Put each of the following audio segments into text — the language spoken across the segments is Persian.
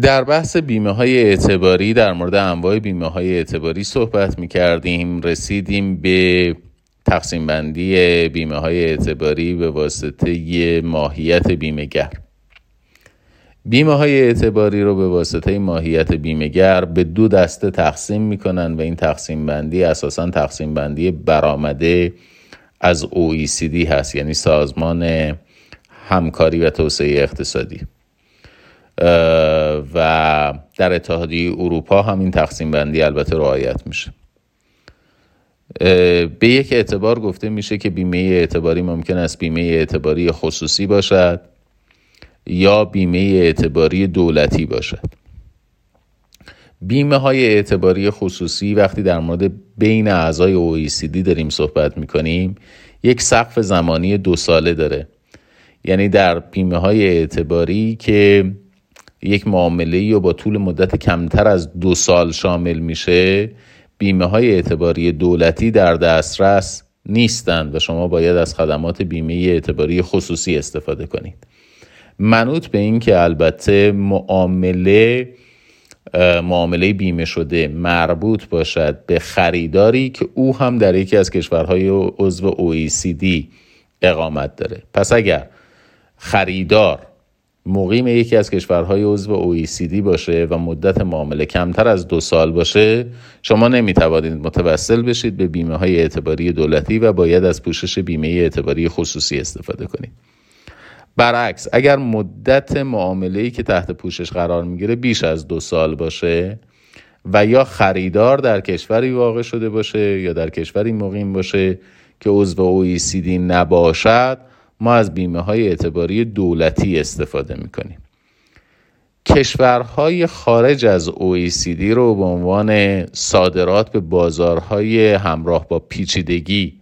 در بحث بیمه های اعتباری در مورد انواع بیمه های اعتباری صحبت می کردیم رسیدیم به تقسیم بندی بیمه های اعتباری به واسطه ماهیت بیمهگر. بیمه های اعتباری رو به واسطه ماهیت بیمهگر به دو دسته تقسیم می‌کنن و این تقسیم بندی اساسا تقسیم بندی برآمده از OECD هست یعنی سازمان همکاری و توسعه اقتصادی. و در اتحادیه اروپا هم این تقسیم بندی البته رعایت میشه. به یک اعتبار گفته میشه که بیمه اعتباری ممکن است بیمه اعتباری خصوصی باشد یا بیمه اعتباری دولتی باشد. بیمه های اعتباری خصوصی وقتی در مورد بین اعضای OECD داریم صحبت می‌کنیم یک سقف زمانی دو ساله داره. یعنی در بیمه های اعتباری که یک معامله یا با طول مدت کمتر از دو سال شامل میشه بیمه های اعتباری دولتی در دسترس نیستند و شما باید از خدمات بیمه اعتباری خصوصی استفاده کنید. منوط به این که البته معامله معامله بیمه شده مربوط باشد به خریداری که او هم در یکی از کشورهای عضو OECD اقامت داره. پس اگر خریدار مقیم یکی از کشورهای عضو OECD باشه و مدت معامله کمتر از دو سال باشه شما نمی‌توانید متوسل بشید به بیمه های اعتباری دولتی و باید از پوشش بیمه اعتباری خصوصی استفاده کنید. برعکس اگر مدت معامله ای که تحت پوشش قرار می‌گیره بیش از دو سال باشه و یا خریدار در کشوری واقع شده باشه یا در کشوری مقیم باشه که عضو OECD نباشد ما از بیمه های اعتباری دولتی استفاده می‌کنیم. کشورهای خارج از OECD رو به عنوان صادرات به بازارهای همراه با پیچیدگی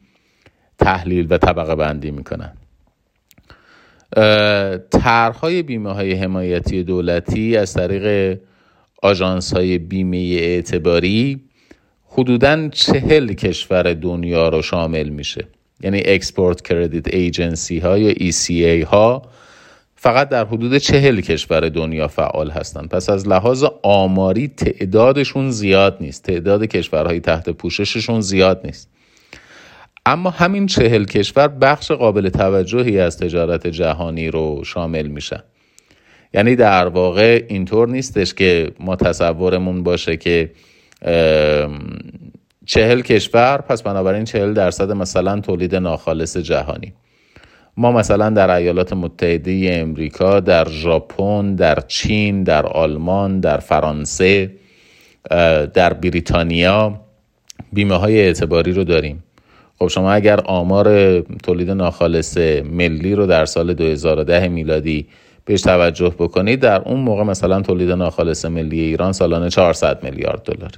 تحلیل و طبقه بندی می‌کنن. طرحهای بیمه های حمایتی دولتی از طریق آژانس های بیمه اعتباری حدوداً چهل کشور دنیا رو شامل میشه. یعنی export credit agency ها یا ECA ها فقط در حدود چهل کشور دنیا فعال هستند. پس از لحاظ آماری تعدادشون زیاد نیست. تعداد کشورهای تحت پوشششون زیاد نیست. اما همین چهل کشور بخش قابل توجهی از تجارت جهانی رو شامل میشن. یعنی در واقع اینطور نیستش که ما تصورمون باشه که چهل کشور پس بنابراین چهل درصد مثلا تولید ناخالص جهانی. ما مثلا در ایالات متحده امریکا در ژاپن در چین در آلمان در فرانسه در بریتانیا بیمه های اعتباری رو داریم. خب شما اگر آمار تولید ناخالص ملی رو در سال 2010 میلادی بهش توجه بکنید در اون موقع مثلا تولید ناخالص ملی ایران سالانه 400 میلیارد دلار.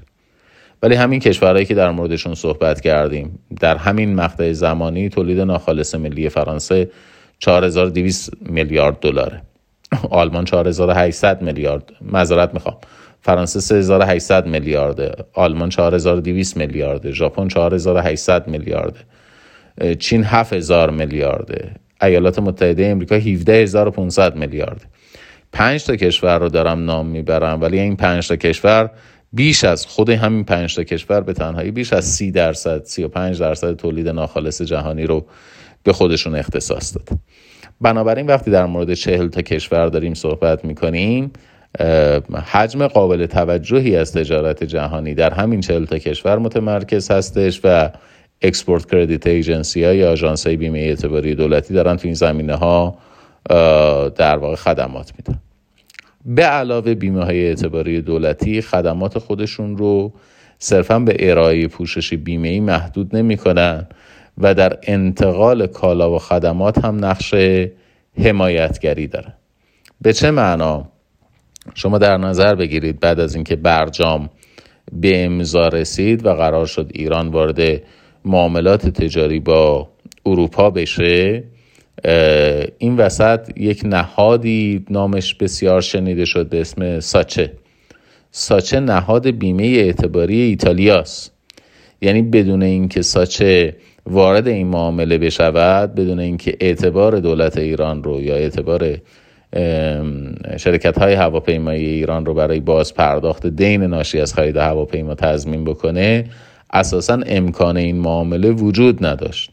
ولی همین کشورهایی که در موردشون صحبت کردیم در همین مقطع زمانی تولید ناخالص ملی فرانسه 4200 میلیارد دلاره. آلمان 4800 میلیارد. معذرت می‌خوام. فرانسه 3800 میلیارده آلمان 4200 میلیارده ژاپن 4800 میلیارده چین 7000 میلیارده ایالات متحده امریکا 17500 میلیارد. پنج تا کشور رو دارم نام می‌برم ولی این پنج تا کشور بیش از خود همین پنج تا کشور به تنهایی بیش از سی درصد سی و پنج درصد تولید ناخالص جهانی رو به خودشون اختصاص داد. بنابراین وقتی در مورد چهل تا کشور داریم صحبت می‌کنیم حجم قابل توجهی از تجارت جهانی در همین چهل تا کشور متمرکز هستش و export credit agency های یا آژانس بیمه اعتباری دولتی دارن تو این زمینه ها در واقع خدمات میدن. به علاوه بیمه های اعتباری دولتی خدمات خودشون رو صرفا به ارائه پوشش بیمه ای محدود نمی کنن و در انتقال کالا و خدمات هم نقش حمایتگری دارن. به چه معنا؟ شما در نظر بگیرید بعد از اینکه برجام به امضا رسید و قرار شد ایران وارد معاملات تجاری با اروپا بشه این وسط یک نهادی نامش بسیار شنیده شد به اسم ساچه. ساچه نهاد بیمه اعتباری ایتالیاست. یعنی بدون اینکه ساچه وارد این معامله بشود بدون اینکه اعتبار دولت ایران رو یا اعتبار شرکت های هواپیمایی ایران رو برای باز پرداخت دین ناشی از خرید هواپیما تضمین بکنه اساسا امکان این معامله وجود نداشت.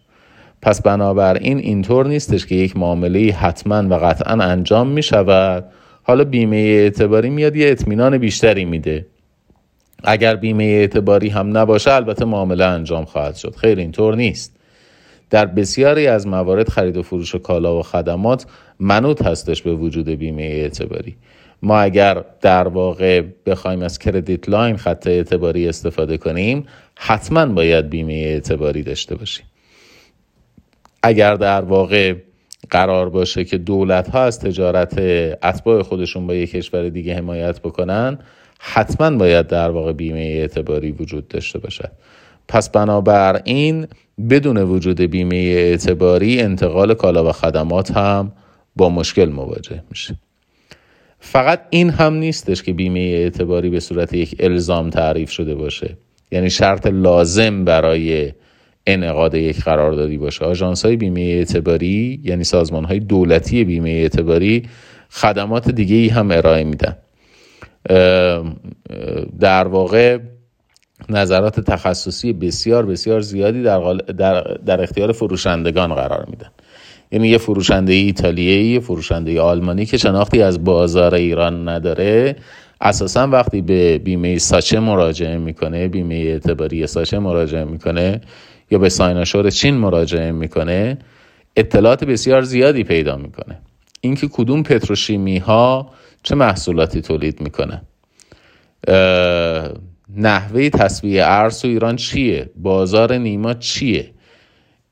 پس بنابراین اینطور نیستش که یک معامله حتما و قطعا انجام می شود حالا بیمه اعتباری میاد یه اطمینان بیشتری میده. اگر بیمه اعتباری هم نباشه البته معامله انجام خواهد شد. خیر اینطور نیست. در بسیاری از موارد خرید و فروش کالا و خدمات منوط هستش به وجود بیمه اعتباری. ما اگر در واقع بخوایم از کردیت لاین خط اعتباری استفاده کنیم حتما باید بیمه اعتباری داشته باشیم. اگر در واقع قرار باشه که دولت ها از تجارت اتباع خودشون با یک کشور دیگه حمایت بکنن حتما باید در واقع بیمه اعتباری وجود داشته باشد. پس بنابراین بدون وجود بیمه اعتباری انتقال کالا و خدمات هم با مشکل مواجه میشه. فقط این هم نیستش که بیمه اعتباری به صورت یک الزام تعریف شده باشه. یعنی شرط لازم برای انعقاد یک قراردادی باشه. آژانس های بیمه اعتباری یعنی سازمان های دولتی بیمه اعتباری خدمات دیگه ای هم ارائه میدن. در واقع نظرات تخصصی بسیار بسیار زیادی در, در, در اختیار فروشندگان قرار میدن. یعنی یه فروشنده ایتالیایی یه فروشنده آلمانی که شناختی از بازار ایران نداره اساسا وقتی به بیمه ساچه مراجعه می‌کنه بیمه اعتباری ساچه مراجعه می‌کنه یا به سایناشور چین مراجعه می‌کنه اطلاعات بسیار زیادی پیدا می‌کنه. اینکه کدوم پتروشیمی ها چه محصولاتی تولید می‌کنه. نحوه تصویه ارز و ایران چیه؟ بازار نیما چیه؟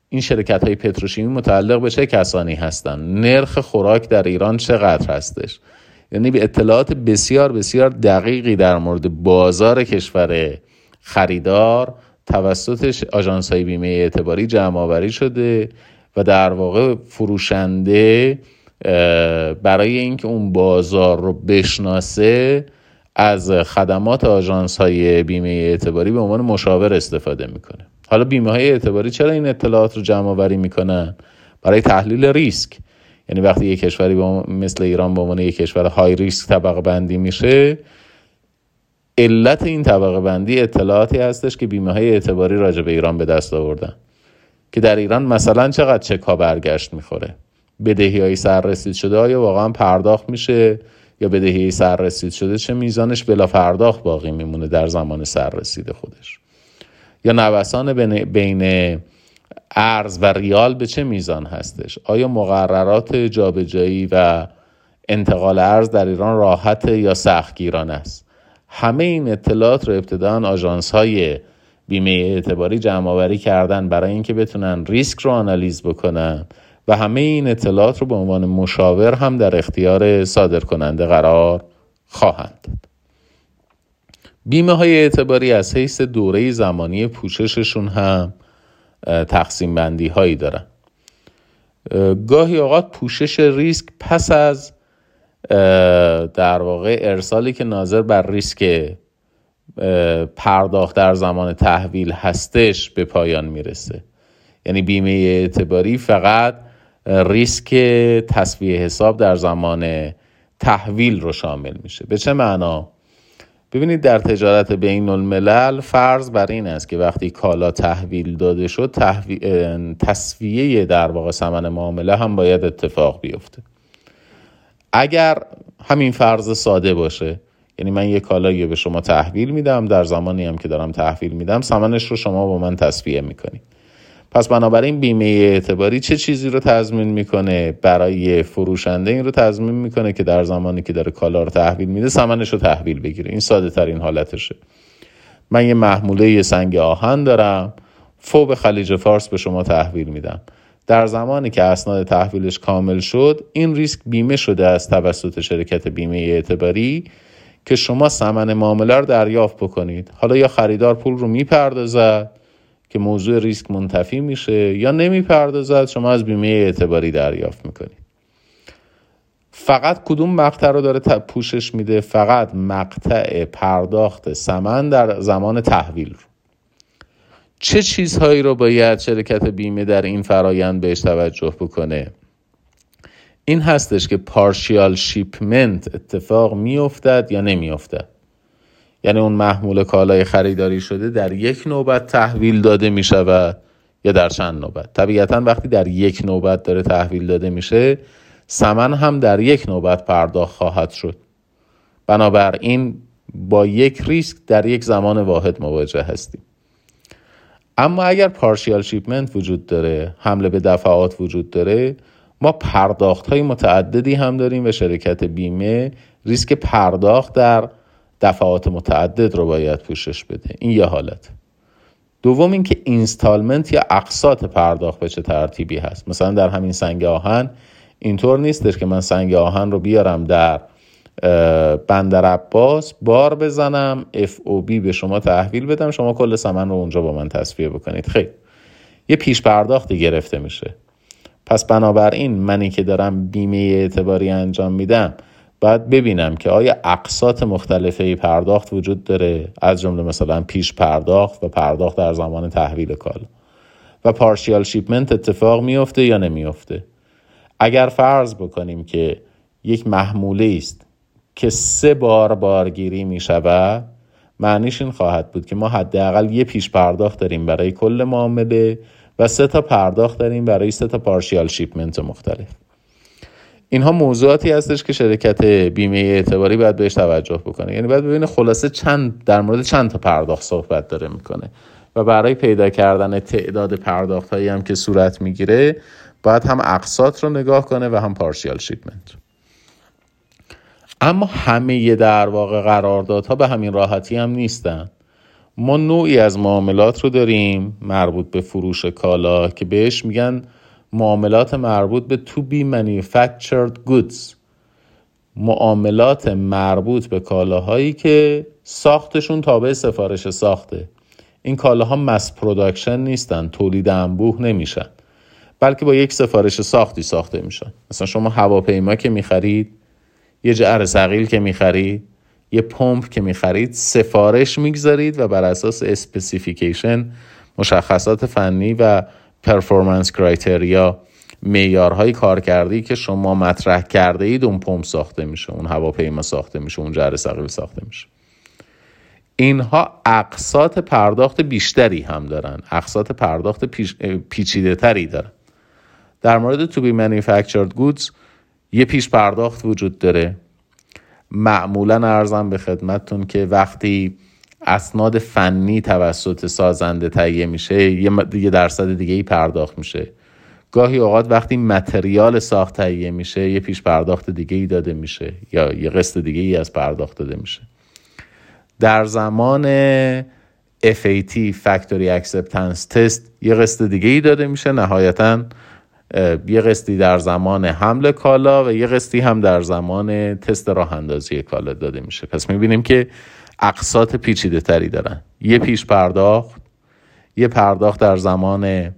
این شرکت های پتروشیمی متعلق به چه کسانی هستند نرخ خوراک در ایران چقدر هستش؟ یعنی به اطلاعات بسیار بسیار دقیقی در مورد بازار کشور خریدار توسط آژانس های بیمه اعتباری جمع آوری شده و در واقع فروشنده برای اینکه اون بازار رو بشناسه از خدمات آژانس های بیمه اعتباری به عنوان مشاور استفاده می‌کنه. حالا بیمه های اعتباری چرا این اطلاعات رو جمع آوری می‌کنن؟ برای تحلیل ریسک. یعنی وقتی یک کشوری مثل ایران به عنوان یک کشور های ریسک طبقه بندی میشه علت این طبقه بندی اطلاعاتی هستش که بیمه های اعتباری راجع به ایران به دست آوردن. که در ایران مثلا چقدر چک ها برگشت می‌خوره؟ بدهی های سررسید شده آیا واقعا پرداخت میشه؟ یا بدهی سررسید شده چه میزانش بلا پرداخت باقی میمونه در زمان سررسید خودش؟ یا نوسان بین ارز و ریال به چه میزان هستش؟ آیا مقررات جابجایی و انتقال ارز در ایران راحت یا سختگیرانه است؟ همه این اطلاعات رو ابتدا آژانس های بیمه اعتباری جمع آوری کردن برای اینکه بتونن ریسک رو آنالیز بکنن و همه این اطلاعات رو به عنوان مشاور هم در اختیار صادر کننده قرار خواهند داد. بیمه های اعتباری از حیث دوره زمانی پوشششون هم تقسیم بندی هایی دارن گاهی اوقات پوشش ریسک پس از در واقع ارسالی که ناظر بر ریسک پرداخت در زمان تحویل هستش به پایان می‌رسه. یعنی بیمه اعتباری فقط ریسک تصویه حساب در زمان تحویل رو شامل میشه. به چه معنا؟ ببینید در تجارت بین الملل فرض بر این است که وقتی کالا تحویل داده شد تصویه در واقع ثمن معامله هم باید اتفاق بیفته. اگر همین فرض ساده باشه یعنی من یه کالایی به شما تحویل میدم در زمانی هم که دارم تحویل میدم ثمنش رو شما با من تصفیه می‌کنید پس بنابراین بیمه اعتباری چه چیزی رو تضمین می‌کنه؟ برای فروشنده این رو تضمین می‌کنه که در زمانی که داره کالا رو تحویل میده ثمنش رو تحویل بگیره. این ساده ترین حالتشه. من یه محموله یه سنگ آهن دارم فوق خلیج فارس به شما تحویل میدم. در زمانی که اسناد تحویلش کامل شد این ریسک بیمه شده از توسط شرکت بیمه اعتباری که شما ثمن معامله رو دریافت بکنید. حالا یا خریدار پول رو می‌پردازد که موضوع ریسک منتفی میشه یا نمی‌پردازد شما از بیمه اعتباری دریافت می‌کنید. فقط کدوم مقطع رو داره پوشش میده؟ فقط مقطع پرداخت سمن در زمان تحویل رو. چه چیزهایی رو باید شرکت بیمه در این فرایند بهش توجه بکنه؟ این هستش که پارشیال شیپمنت اتفاق میافتد یا نمیافتد. یعنی اون محمول کالای خریداری شده در یک نوبت تحویل داده می شود یا در چند نوبت؟ طبیعتا وقتی در یک نوبت داره تحویل داده میشه سمن هم در یک نوبت پرداخت خواهد شد. بنابراین با یک ریسک در یک زمان واحد مواجه هستیم. اما اگر partial shipment وجود داره حمل به دفعات وجود داره ما پرداخت های متعددی هم داریم و شرکت بیمه ریسک پرداخت در دفعات متعدد رو باید پوشش بده. این یه حالت. دوم اینکه installment یا اقساط پرداخت به چه ترتیبی هست. مثلا در همین سنگ آهن اینطور نیستش که من سنگ آهن رو بیارم در بندر عباس بار بزنم FOB به شما تحویل بدم. شما کل سمن رو اونجا با من تسویه بکنید. خیلی. یه پیش پرداختی گرفته میشه. پس بنابراین منی که دارم بیمه اعتباری انجام میدم باید ببینم که آیا اقساط مختلفه پرداخت وجود داره؟ از جمله مثلا پیش پرداخت و پرداخت در زمان تحویل کالا. و partial shipment اتفاق میفته یا نمیفته اگر فرض بکنیم که یک محموله است که سه بار بارگیری می شود معنیش این خواهد بود که ما حداقل یه پیش پرداخت داریم برای کل معامله و سه تا پرداخت داریم برای سه تا پارشیال شیپمنت مختلف. اینها موضوعاتی هستش که شرکت بیمه اعتباری باید بهش توجه بکنه. یعنی باید ببینه خلاصه چند در مورد چند تا پرداخت صحبت داره می‌کنه. و برای پیدا کردن تعداد پرداخت هایی هم که صورت می‌گیره باید هم اقساط رو نگاه کنه و هم پارشیال شیپمنت اما همه در واقع قراردادها به همین راحتی هم نیستن. ما نوعی از معاملات رو داریم مربوط به فروش کالا که بهش میگن معاملات مربوط به to be manufactured goods. معاملات مربوط به کالاهایی که ساختشون تابع سفارش ساخته. این کالاها mass production نیستن تولید انبوه نمیشن بلکه با یک سفارش ساختی ساخته میشن. مثلا شما هواپیما که می‌خرید یه جرثقیل که می‌خرید یه پمپ که می‌خرید سفارش می‌گذارید و بر اساس specification مشخصات فنی و performance criteria معیارهای کارکردی که شما مطرح کرده اید اون پمپ ساخته میشه اون هواپیما ساخته میشه اون جرثقیل ساخته میشه. اینها اقساط پرداخت بیشتری هم دارن اقساط پرداخت پیچیده تری دارن. در مورد تو بی goods یه پیش پرداخت وجود داره. معمولا ارزم به خدمتتون که وقتی اسناد فنی توسط سازنده تهیه میشه یه درصد دیگه ای پرداخت میشه. گاهی اوقات وقتی متریال ساخت تهیه میشه یه پیش پرداخت دیگه ای داده میشه یا یه قسط دیگه ای از پرداخت داده میشه. در زمان FAT Factory Acceptance Test یه قسط دیگه ای داده میشه. نهایتا یه قسطی در زمان حمل کالا و یه قسطی هم در زمان تست راه اندازی کالا داده میشه. پس می‌بینیم که اقساط پیچیده تری دارن. یه پیش پرداخت یه پرداخت در زمان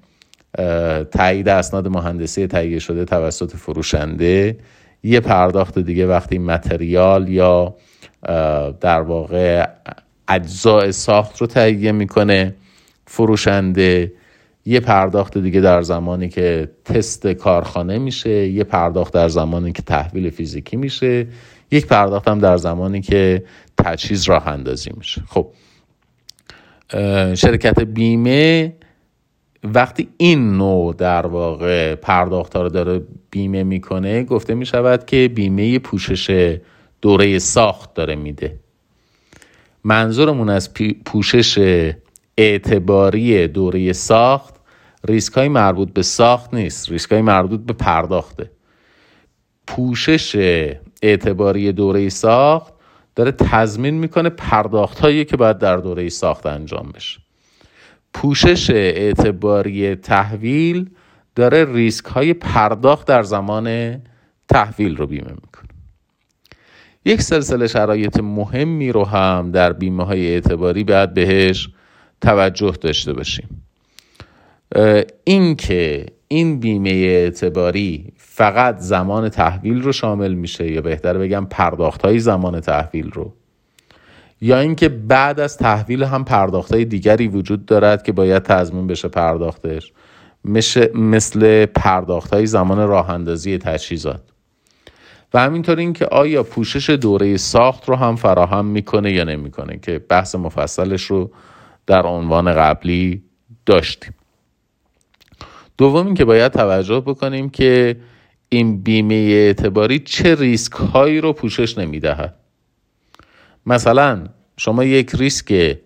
تایید اسناد مهندسی تهیه شده توسط فروشنده یه پرداخت دیگه وقتی متریال یا در واقع اجزاء ساخت رو تهیه می‌کنه فروشنده. یه پرداخت دیگه در زمانی که تست کارخانه میشه یه پرداخت در زمانی که تحویل فیزیکی میشه یک پرداخت هم در زمانی که تجهیز راه اندازی میشه. خب شرکت بیمه وقتی این نوع در واقع پرداخت رو داره بیمه می‌کنه گفته می‌شود که بیمه پوشش دوره ساخت داره میده. منظورمون از پوشش اعتباری دوره ساخت ریسک های مربوط به ساخت نیست ریسک های مربوط به پرداخته. پوشش اعتباری دوره ساخت داره تضمین می‌کنه پرداخت هایی که باید در دوره ساخت انجام بشه. پوشش اعتباری تحویل داره ریسک های پرداخت در زمان تحویل رو بیمه می‌کنه. یک سلسله شرایط مهمی رو هم در بیمه های اعتباری باید بهش توجه داشته باشیم. این که این بیمه اعتباری فقط زمان تحویل رو شامل میشه یا بهتر بگم پرداخت های زمان تحویل رو یا اینکه بعد از تحویل هم پرداخت های دیگری وجود دارد که باید تضمین بشه پرداختش مثل پرداخت های زمان راه اندازی تجهیزات. و همینطور اینکه آیا پوشش دوره ساخت رو هم فراهم می‌کنه یا نمی‌کنه که بحث مفصلش رو در عنوان قبلی داشتیم. دوم اینکه باید توجه بکنیم که این بیمه اعتباری چه ریسک هایی رو پوشش نمی‌دهد. مثلا شما یک ریسک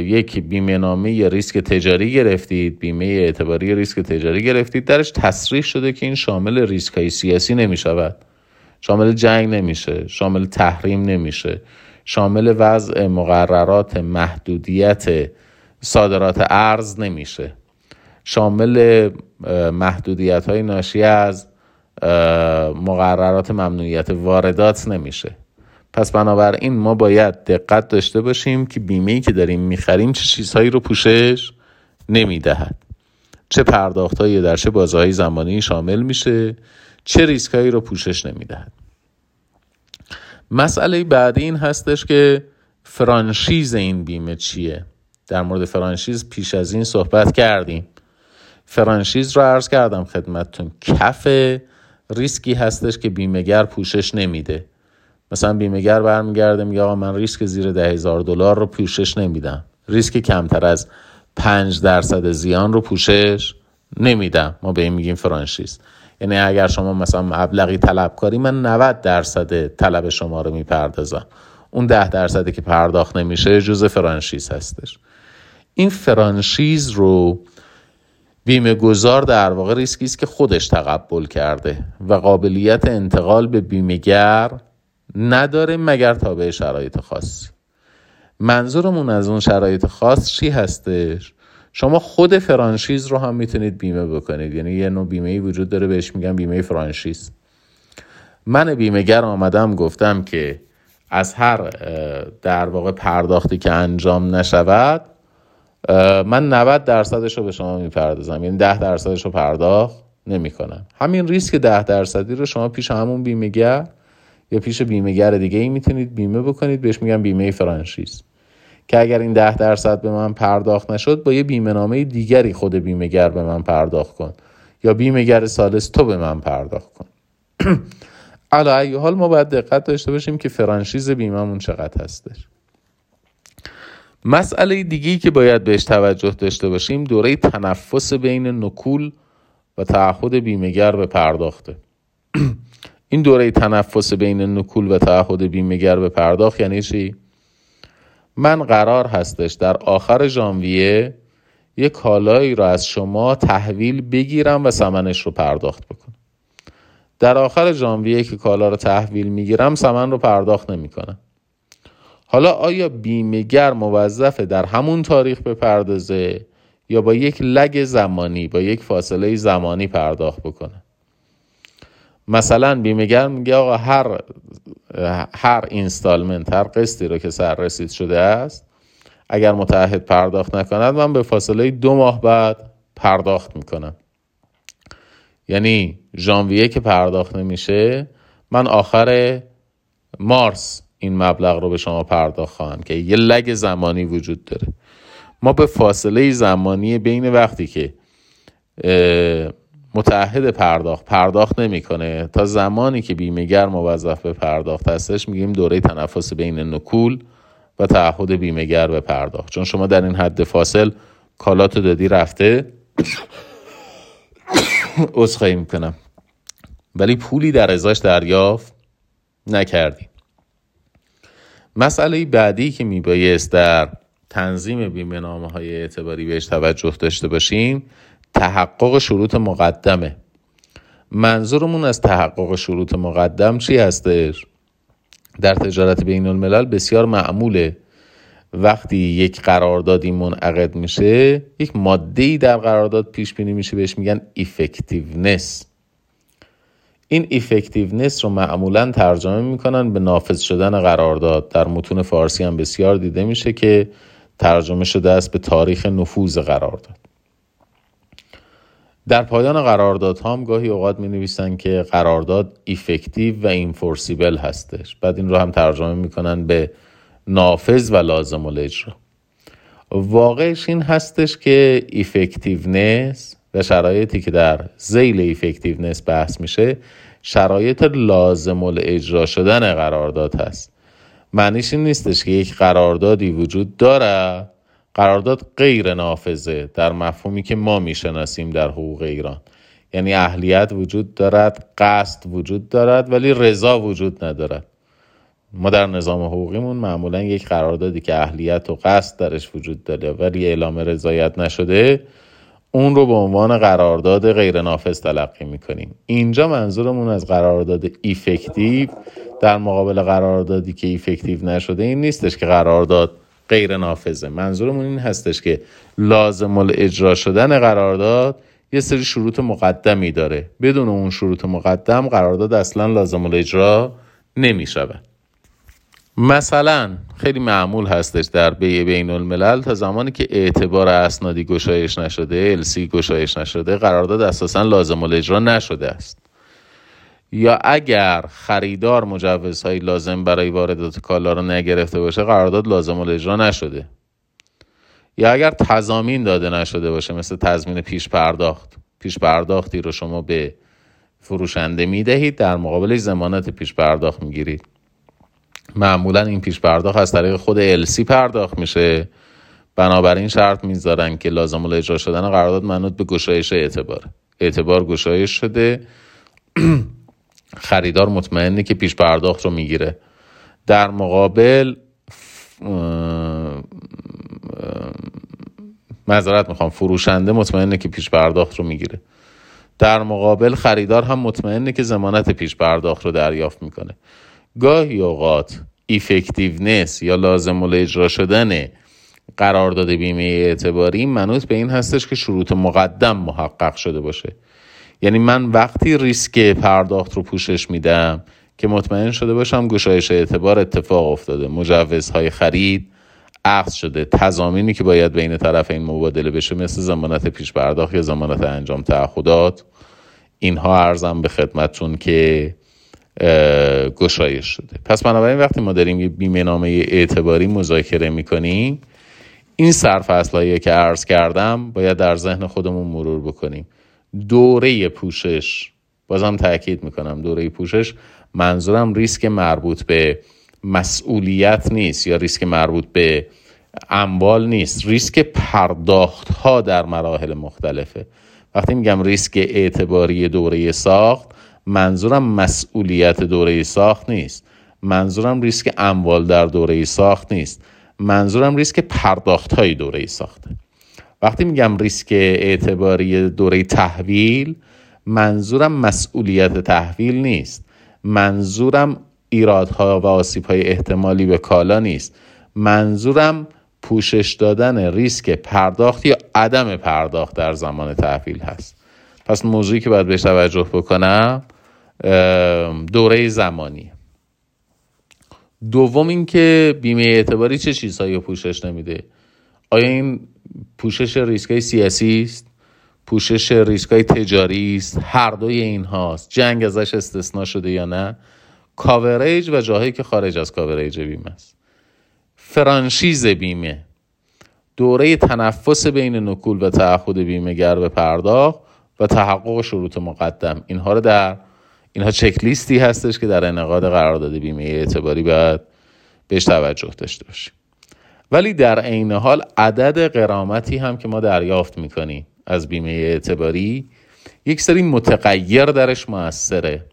یک بیمه نامه یا ریسک تجاری گرفتید بیمه اعتباری ریسک تجاری گرفتید درش تصریح شده که این شامل ریسک های سیاسی نمی شود شامل جنگ نمیشه شامل تحریم نمیشه. شامل وضع مقررات محدودیت صادرات ارز نمیشه. شامل محدودیت های ناشی از مقررات ممنوعیت واردات نمیشه. پس بنابراین ما باید دقت داشته باشیم که بیمه که داریم می‌خریم چه چیزهایی رو پوشش نمی‌دهد. چه پرداختهایی در چه بازهای زمانی شامل میشه چه ریسکهایی رو پوشش نمی‌دهد. مسئله بعدی این هستش که فرانشیز این بیمه چیه؟ در مورد فرانشیز پیش از این صحبت کردیم. فرانشیز رو عرض کردم خدمتتون. کف ریسکی هستش که بیمهگر پوشش نمیده. مثلا بیمهگر برمیگرده میگه آقا من ریسک زیر ده هزار دلار رو پوشش نمیدم. ریسک کمتر از پنج درصد زیان رو پوشش نمیدم. ما به این میگیم فرانشیز. یعنی اگر شما مثلا مبلغی طلب کاری من 90 درصد طلب شما رو می‌پردازم. اون ده درصدی که پرداخت نمیشه جز فرانشیز هستش. این فرانشیز رو بیمه گذار در واقع ریسکی است که خودش تقبل کرده و قابلیت انتقال به بیمهگر نداره مگر تابع شرایط خاصی منظورمون از اون شرایط خاص چی هستش؟ شما خود فرانشیز رو هم می‌تونید بیمه بکنید. یعنی یه نوع بیمه ای وجود داره بهش میگن بیمه فرانشیز. من بیمهگر آمدم گفتم که از هر در واقع پرداختی که انجام نشود من 90 درصدش رو به شما می‌پردازم. یعنی 10 درصدش رو پرداخت نمی‌کنم. همین ریسک 10 درصدی رو شما پیش همون بیمهگر یا پیش بیمهگر دیگه ای می‌تونید بیمه بکنید. بهش میگم بیمه فرانشیز. که اگر این ده درصد به من پرداخت نشد با یه بیمه نامه دیگری خود بیمهگر به من پرداخت کن. یا بیمهگر سالس تو به من پرداخت کن. علا ای حال ما باید دقت داشته باشیم که فرانشیز بیمهمون چقدر هستش. مسئله دیگی که باید بهش توجه داشته باشیم دوره تنفس بین نکول و تعهد بیمهگر به پرداخته. این دوره تنفس بین نکول و تعهد بیمهگر به پرداخت یعنی چی؟ من قرار هستش در آخر ژانویه یه کالایی رو از شما تحویل بگیرم و سمنش رو پرداخت بکنم. در آخر ژانویه که کالا رو تحویل می‌گیرم سمن رو پرداخت نمی‌کنم. حالا آیا بیمهگر موظفه در همون تاریخ بپردازه یا با یک لگ زمانی با یک فاصله زمانی پرداخت بکنه؟ مثلا بیمهگر میگه آقا هر هر اینستالمنت هر قسطی رو که سر رسید شده است اگر متحد پرداخت نکند من به فاصله دو ماه بعد پرداخت می‌کنم. یعنی ژانویه که پرداخت نمیشه من آخر مارس این مبلغ رو به شما پرداخت خواهم که یه لگ زمانی وجود داره. ما به فاصله زمانی بین وقتی که متعهد پرداخت. پرداخت نمی‌کنه. تا زمانی که بیمهگر موظف به پرداخت هستش میگیم دوره تنفس بین نکول و تعهد بیمهگر به پرداخت. چون شما در این حد فاصل کالاتو دادی رفته. عذرخواهی می‌کنم. ولی پولی در ازاش دریافت نکردی. مسئله بعدی که میبایست در تنظیم بیمه نامه های اعتباری بهش توجه داشته باشیم تحقق شروط مقدمه. منظورمون از تحقق شروط مقدم چی هستش؟ در تجارت بین الملل بسیار معموله. وقتی یک قراردادی منعقد میشه یک ماده ای در قرارداد پیش بینی میشه بهش میگن ایفکتیونس این effectiveness رو معمولا ترجمه می‌کنن به نافذ شدن قرارداد. در متون فارسی هم بسیار دیده میشه که ترجمه شده است به تاریخ نفوذ قرارداد. در پایان قرارداد هم گاهی اوقات می نویسن که قرارداد effective و enforceable هستش. بعد این رو هم ترجمه می‌کنن به نافذ و لازم الاجرا. واقعش این هستش که effectiveness و شرایطی که در ذیل effectiveness بحث میشه شرایط لازم الاجرا شدن قرارداد هست. معنیش این نیستش که یک قراردادی وجود داره قرارداد غیر نافذه در مفهومی که ما می‌شناسیم در حقوق ایران. یعنی اهلیت وجود دارد قصد وجود دارد ولی رضا وجود ندارد. ما در نظام حقوقیمون معمولا یک قراردادی که اهلیت و قصد درش وجود داره ولی اعلام رضایت نشده اون رو به عنوان قرارداد غیر نافذ تلقی می‌کنیم. اینجا منظورمون از قرارداد effective در مقابل قراردادی که effective نشده این نیستش که قرارداد غیر نافذه منظورمون این هستش که لازم الاجرا شدن قرارداد یه سری شروط مقدمی داره. بدون اون شروط مقدم قرارداد اصلا لازم الاجرا نمی شود مثلا خیلی معمول هستش در بیع بین الملل تا زمانی که اعتبار اسنادی گشایش نشده LC گشایش نشده قرارداد اساسا لازم الاجرا نشده است. یا اگر خریدار مجوزهای لازم برای واردات کالا رو نگرفته باشه قرارداد لازم الاجرا نشده. یا اگر تضامین داده نشده باشه مثل تضمین پیش پرداخت پیش پرداختی رو شما به فروشنده می‌دهید در مقابل زمانت پیش پرداخت می‌گیرید. معمولا این پیش پرداخت از طریق خود السی پرداخت میشه. بنابراین شرط می‌ذارن که لازم اجرا شدن قرارداد منوط به گشایش اعتبار اعتبار گشایش شده. خریدار مطمئنه که پیش پرداخت رو می‌گیره. در مقابل معذرت می‌خوام فروشنده مطمئنه که پیش پرداخت رو می‌گیره. در مقابل خریدار هم مطمئنه که زمانت پیش پرداخت رو دریافت می‌کنه. گاهی اوقات ایفکتیونس یا لازم اجرا شدن قرارداد بیمه اعتباری منوط به این هستش که شروط مقدم محقق شده باشه. یعنی من وقتی ریسک پرداخت رو پوشش میدم که مطمئن شده باشم گشایش اعتبار اتفاق افتاده. مجوزهای خرید عقد شده. تضامینی که باید بین طرف این مبادله بشه مثل زمانت پیش پرداخت یا زمانت انجام تعهدات اینها ارزم به خدمتتون که گشایش شده. پس بنابراین وقتی ما داریم یه بیمه نامه اعتباری مذاکره می‌کنیم این سرفصلهایی که عرض کردم باید در ذهن خودمون مرور بکنیم. دوره پوشش. بازم تاکید می‌کنم دوره پوشش. منظورم ریسک مربوط به مسئولیت نیست یا ریسک مربوط به اموال نیست. ریسک پرداخت ها در مراحل مختلفه. وقتی میگم ریسک اعتباری دوره ساخت منظورم مسئولیت دوره ساخت نیست. منظورم ریسک اموال در دوره ساخت نیست. منظورم ریسک پرداخت های دوره ساخته. وقتی میگم ریسک اعتباری دوره تحویل منظورم مسئولیت تحویل نیست. منظورم ایرادها و آسیب های احتمالی به کالا نیست. منظورم پوشش دادن ریسک پرداخت یا عدم پرداخت در زمان تحویل هست. پس موضوعی که باید بهش توجه بکنم دوره زمانی. دوم اینکه بیمه اعتباری چه چیزهایی پوشش نمیده؟ آیا این پوشش ریسک های سیاسی است؟ پوشش ریسک های تجاری است؟ هر دوی این هاست جنگ ازش استثنا شده یا نه؟ coverage و جاهایی که خارج از coverage بیمه است. فرانشیز بیمه. دوره تنفس بین نکول و تعهد بیمه گر به پرداخت و تحقق شروط مقدم. اینها رو در اینها چک لیستی هستش که در انعقاد قرارداد بیمه اعتباری باید بهش توجه داشته باشیم. ولی در عین حال عدد قرامتی هم که ما دریافت می‌کنیم از بیمه اعتباری یک سری متغیر درش موثره.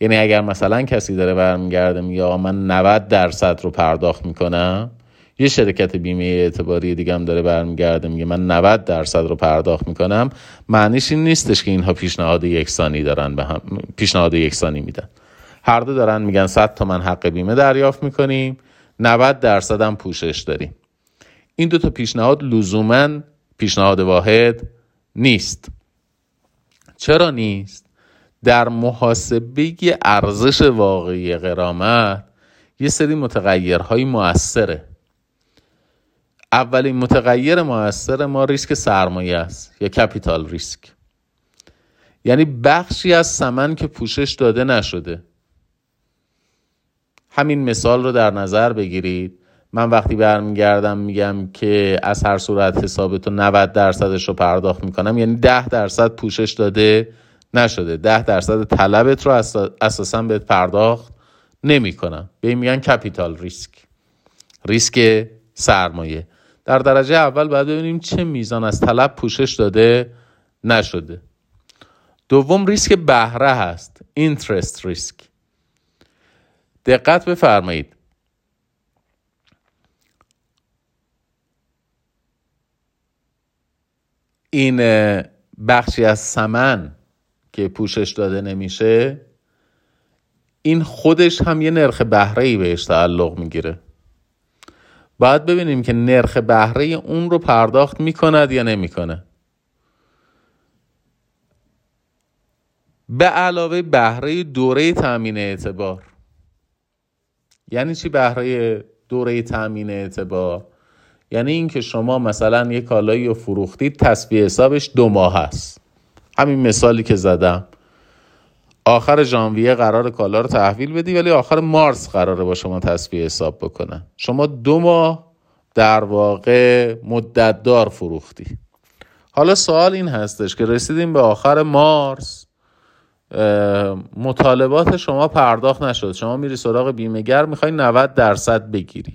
یعنی اگر مثلا کسی داره برمیگرده میگه آقا من 90 درصد رو پرداخت می‌کنم یه شرکت بیمه اعتباری دیگه هم داره برمیگرده میگه من 90 درصد رو پرداخت می‌کنم معنیش این نیستش که اینها پیشنهاد یکسانی دارن به هم پیشنهاد یکسانی میدن. هر دو دارن میگن 100 تومن حق بیمه دریافت می‌کنیم. 90 درصد هم پوشش داریم. این دو تا پیشنهاد لزوما پیشنهاد واحد نیست. چرا نیست؟ در محاسبه ارزش واقعی قرامت یه سری متغیرهای موثره. اولین متغیر موثر ما ریسک سرمایه است یا کپیتال ریسک. یعنی بخشی از سمن که پوشش داده نشده. همین مثال رو در نظر بگیرید. من وقتی برمیگردم میگم که از هر صورت حسابتو 90 درصدش رو پرداخت می‌کنم یعنی 10 درصد پوشش داده نشده. ده درصد طلبت رو اساسا بهت پرداخت نمی‌کنن به این میگن کپیتال ریسک ریسک سرمایه. در درجه اول باید ببینیم چه میزان از طلب پوشش داده نشده. دوم ریسک بهره هست. اینترست ریسک دقت بفرمایید. این بخشی از سمن که پوشش داده نمیشه این خودش هم یه نرخ بهره ای بهش تعلق می‌گیره. باید ببینیم که نرخ بهره اون رو پرداخت می‌کند یا نمی‌کنه. به علاوه بهره دوره تامین اعتبار. یعنی چی بهره دوره تامین اعتبار؟ یعنی اینکه شما مثلا یه کالایی رو فروختید تصفیه حسابش دو ماه هست همین مثالی که زدم. آخر ژانویه قرار کالا رو تحویل بدی ولی آخر مارس قراره با شما تصفیه حساب بکنن. شما دو ماه در واقع مدت دار فروختی. حالا سوال این هستش که رسیدیم به آخر مارس. مطالبات شما پرداخت نشد شما میری سراغ بیمهگر می‌خوای 90 درصد بگیری.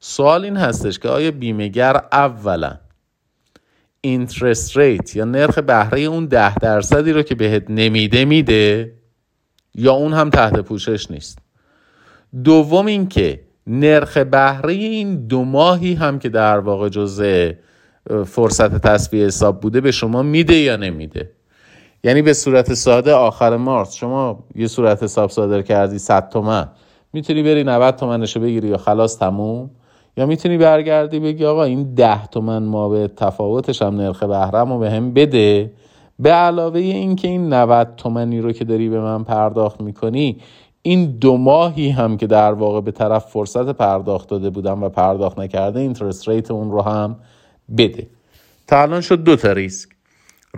سوال این هستش که آیا بیمهگر اولا اینترست ریت یا نرخ بهره اون ده درصدی رو که بهت نمیده میده؟ یا اون هم تحت پوشش نیست؟ دوم اینکه نرخ بهره این دو ماهی هم که در واقع جزء فرصت تصفیه حساب بوده به شما میده یا نمیده؟ یعنی به صورت ساده آخر مارس. شما یه صورت حساب صادر کردی 100 تومن. می‌تونی بری 90 تومنشو بگیری یا خلاص تموم. یا می‌تونی برگردی بگی آقا این 10 تومن ما به تفاوتش هم نرخ بهرم رو به هم بده. به علاوه این که این 90 تومنی رو که داری به من پرداخت می‌کنی این دو ماهی هم که در واقع به طرف فرصت پرداخت داده بودم و پرداخت نکرده اینترست ریت اون رو هم بده. تا الان شد دو تا ریسک.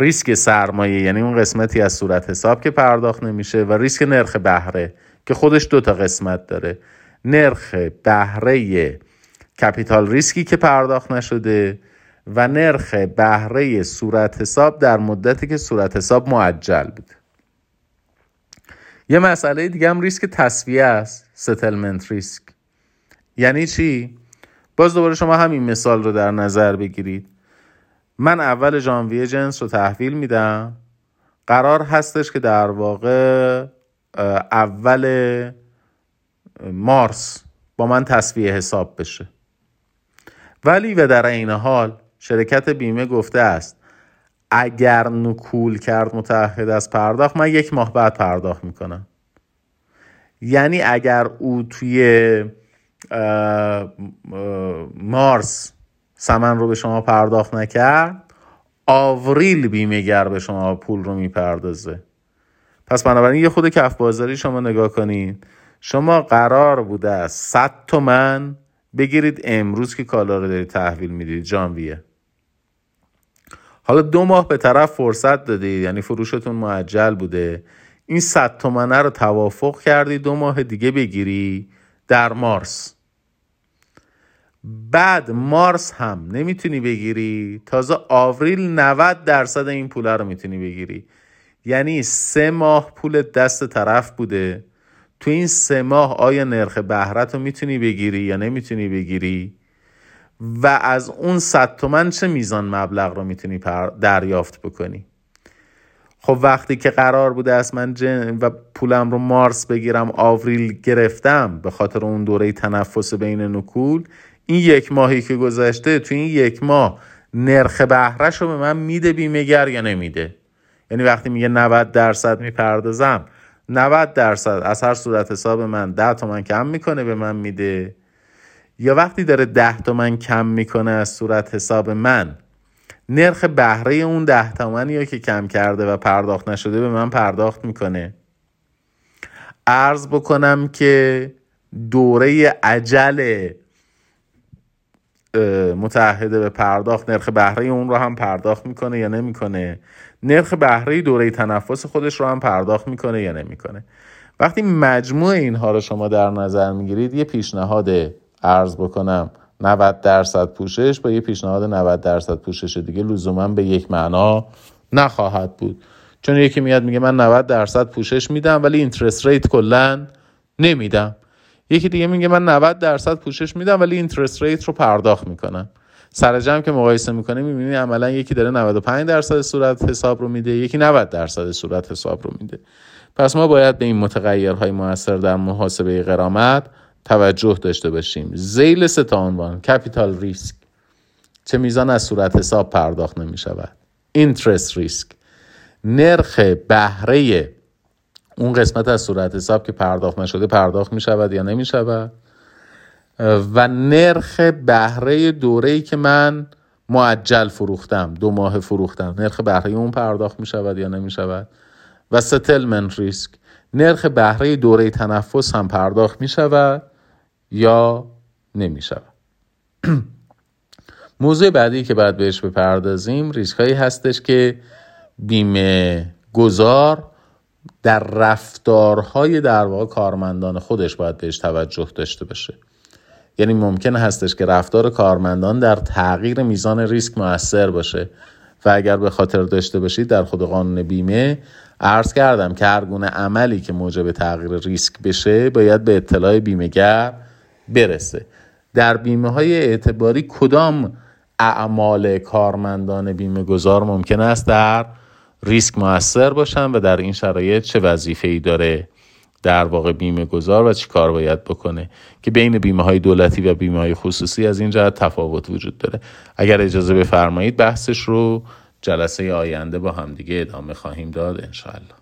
ریسک سرمایه یعنی اون قسمتی از صورت حساب که پرداخت نمیشه و ریسک نرخ بهره که خودش دو تا قسمت داره. نرخ بهره capital risk ی که پرداخت نشده و نرخ بهره صورت حساب در مدتی که صورت حساب معجل بوده یه مسئله دیگه هم ریسک تسویه است settlement risk یعنی چی؟ باز دوباره شما همین مثال رو در نظر بگیرید. من اول ژانویه جنس رو تحویل میدم. قرار هستش که در واقع اول مارس با من تصویه حساب بشه. ولی و در این حال شرکت بیمه گفته است اگر نکول کرد متحد از پرداخت من یک ماه بعد پرداخت می‌کنم. یعنی اگر او توی مارس سمن رو به شما پرداخت نکرد. آوریل بیمهگر به شما پول رو می‌پردازه. پس بنابراین یه خود کف بازاری شما نگاه کنید شما قرار بوده است 100 تومن بگیرید امروز که کالا رو دارید تحویل می‌دید. ژانویه حالا دو ماه به طرف فرصت دادید یعنی فروشتون معجل بوده. این 100 تومنه رو توافق کردی دو ماه دیگه بگیری در مارس. بعد مارس هم نمی‌تونی بگیری. تازه آوریل 90 درصد این پول رو می‌تونی بگیری. یعنی سه ماه پول دست طرف بوده. تو این سه ماه آیا نرخ بهرت رو می‌تونی بگیری یا نمی‌تونی بگیری؟ و از اون صد تومن چه میزان مبلغ رو می‌تونی دریافت بکنی؟ خب وقتی که قرار بوده از من جن و پولم رو مارس بگیرم آوریل گرفتم به خاطر اون دوره تنفس بین نکول این یک ماهی که گذشته تو این یک ماه نرخ بهرش رو به من میده بیمهگر یا نمیده؟ یعنی وقتی میگه 90 درصد می‌پردازم 90 درصد از هر صورت حساب من 10 تومن کم می‌کنه به من میده؟ یا وقتی داره 10 تومن کم می‌کنه از صورت حساب من نرخ بهره اون 10 تومنی که کم کرده و پرداخت نشده به من پرداخت می‌کنه؟ ارز بکنم که دوره عجل متحده به پرداخت. نرخ بهره اون رو هم پرداخت می‌کنه یا نمی‌کنه؟ نرخ بهره دوره تنفس خودش رو هم پرداخت می‌کنه یا نمی‌کنه؟ وقتی مجموع اینها رو شما در نظر می‌گیرید یه پیشنهاد عرض بکنم. 90 درصد پوشش با یه پیشنهاد 90 درصد پوشش دیگه لزوما به یک معنا نخواهد بود. چون یکی میاد میگه من 90 درصد پوشش میدم ولی interest rate کلا نمیدم. یکی دیگه میگه من 90 درصد پوشش میدم ولی interest rate رو پرداخت می‌کنم. سر جمع که مقایسه می‌کنه می‌بینی عملا یکی داره 95 درصد صورت حساب رو میده یکی 90 درصد صورت حساب رو میده. پس ما باید به این متغیرهای موثر در محاسبه غرامت توجه داشته باشیم. زیل سه عنوان کپیتال ریسک چه میزان از صورت حساب پرداخت نمی شود اینترست ریسک نرخ بهره اون قسمت از صورت حساب که پرداخت نشده پرداخت می شود یا نمی شود و نرخ بهره دوره ای که من معجل فروختم دو ماه فروختم نرخ بهره اون پرداخت می شود یا نمی شود و ستلمنت ریسک نرخ بهره دوره تنفس هم پرداخت می شود یا نمی شود موضوع بعدی که باید بهش بپردازیم ریسک هایی هستش که بیمه گذار در رفتارهای در واقع کارمندان خودش باید بهش توجه داشته باشه. یعنی ممکن هستش که رفتار کارمندان در تغییر میزان ریسک موثر باشه و اگر به خاطر داشته باشید در خود قانون بیمه عرض کردم که هر گونه عملی که موجب تغییر ریسک بشه باید به اطلاع بیمهگر برسه. در بیمه های اعتباری کدام اعمال کارمندان بیمه گذار ممکن است در ریسک موثر باشن و در این شرایط چه وظیفه ای داره در واقع بیمه گذار و چی کار باید بکنه که بین بیمه های دولتی و بیمه های خصوصی از این جهت تفاوت وجود داره. اگر اجازه بفرمایید بحثش رو جلسه آینده با همدیگه ادامه خواهیم داد انشاءالله.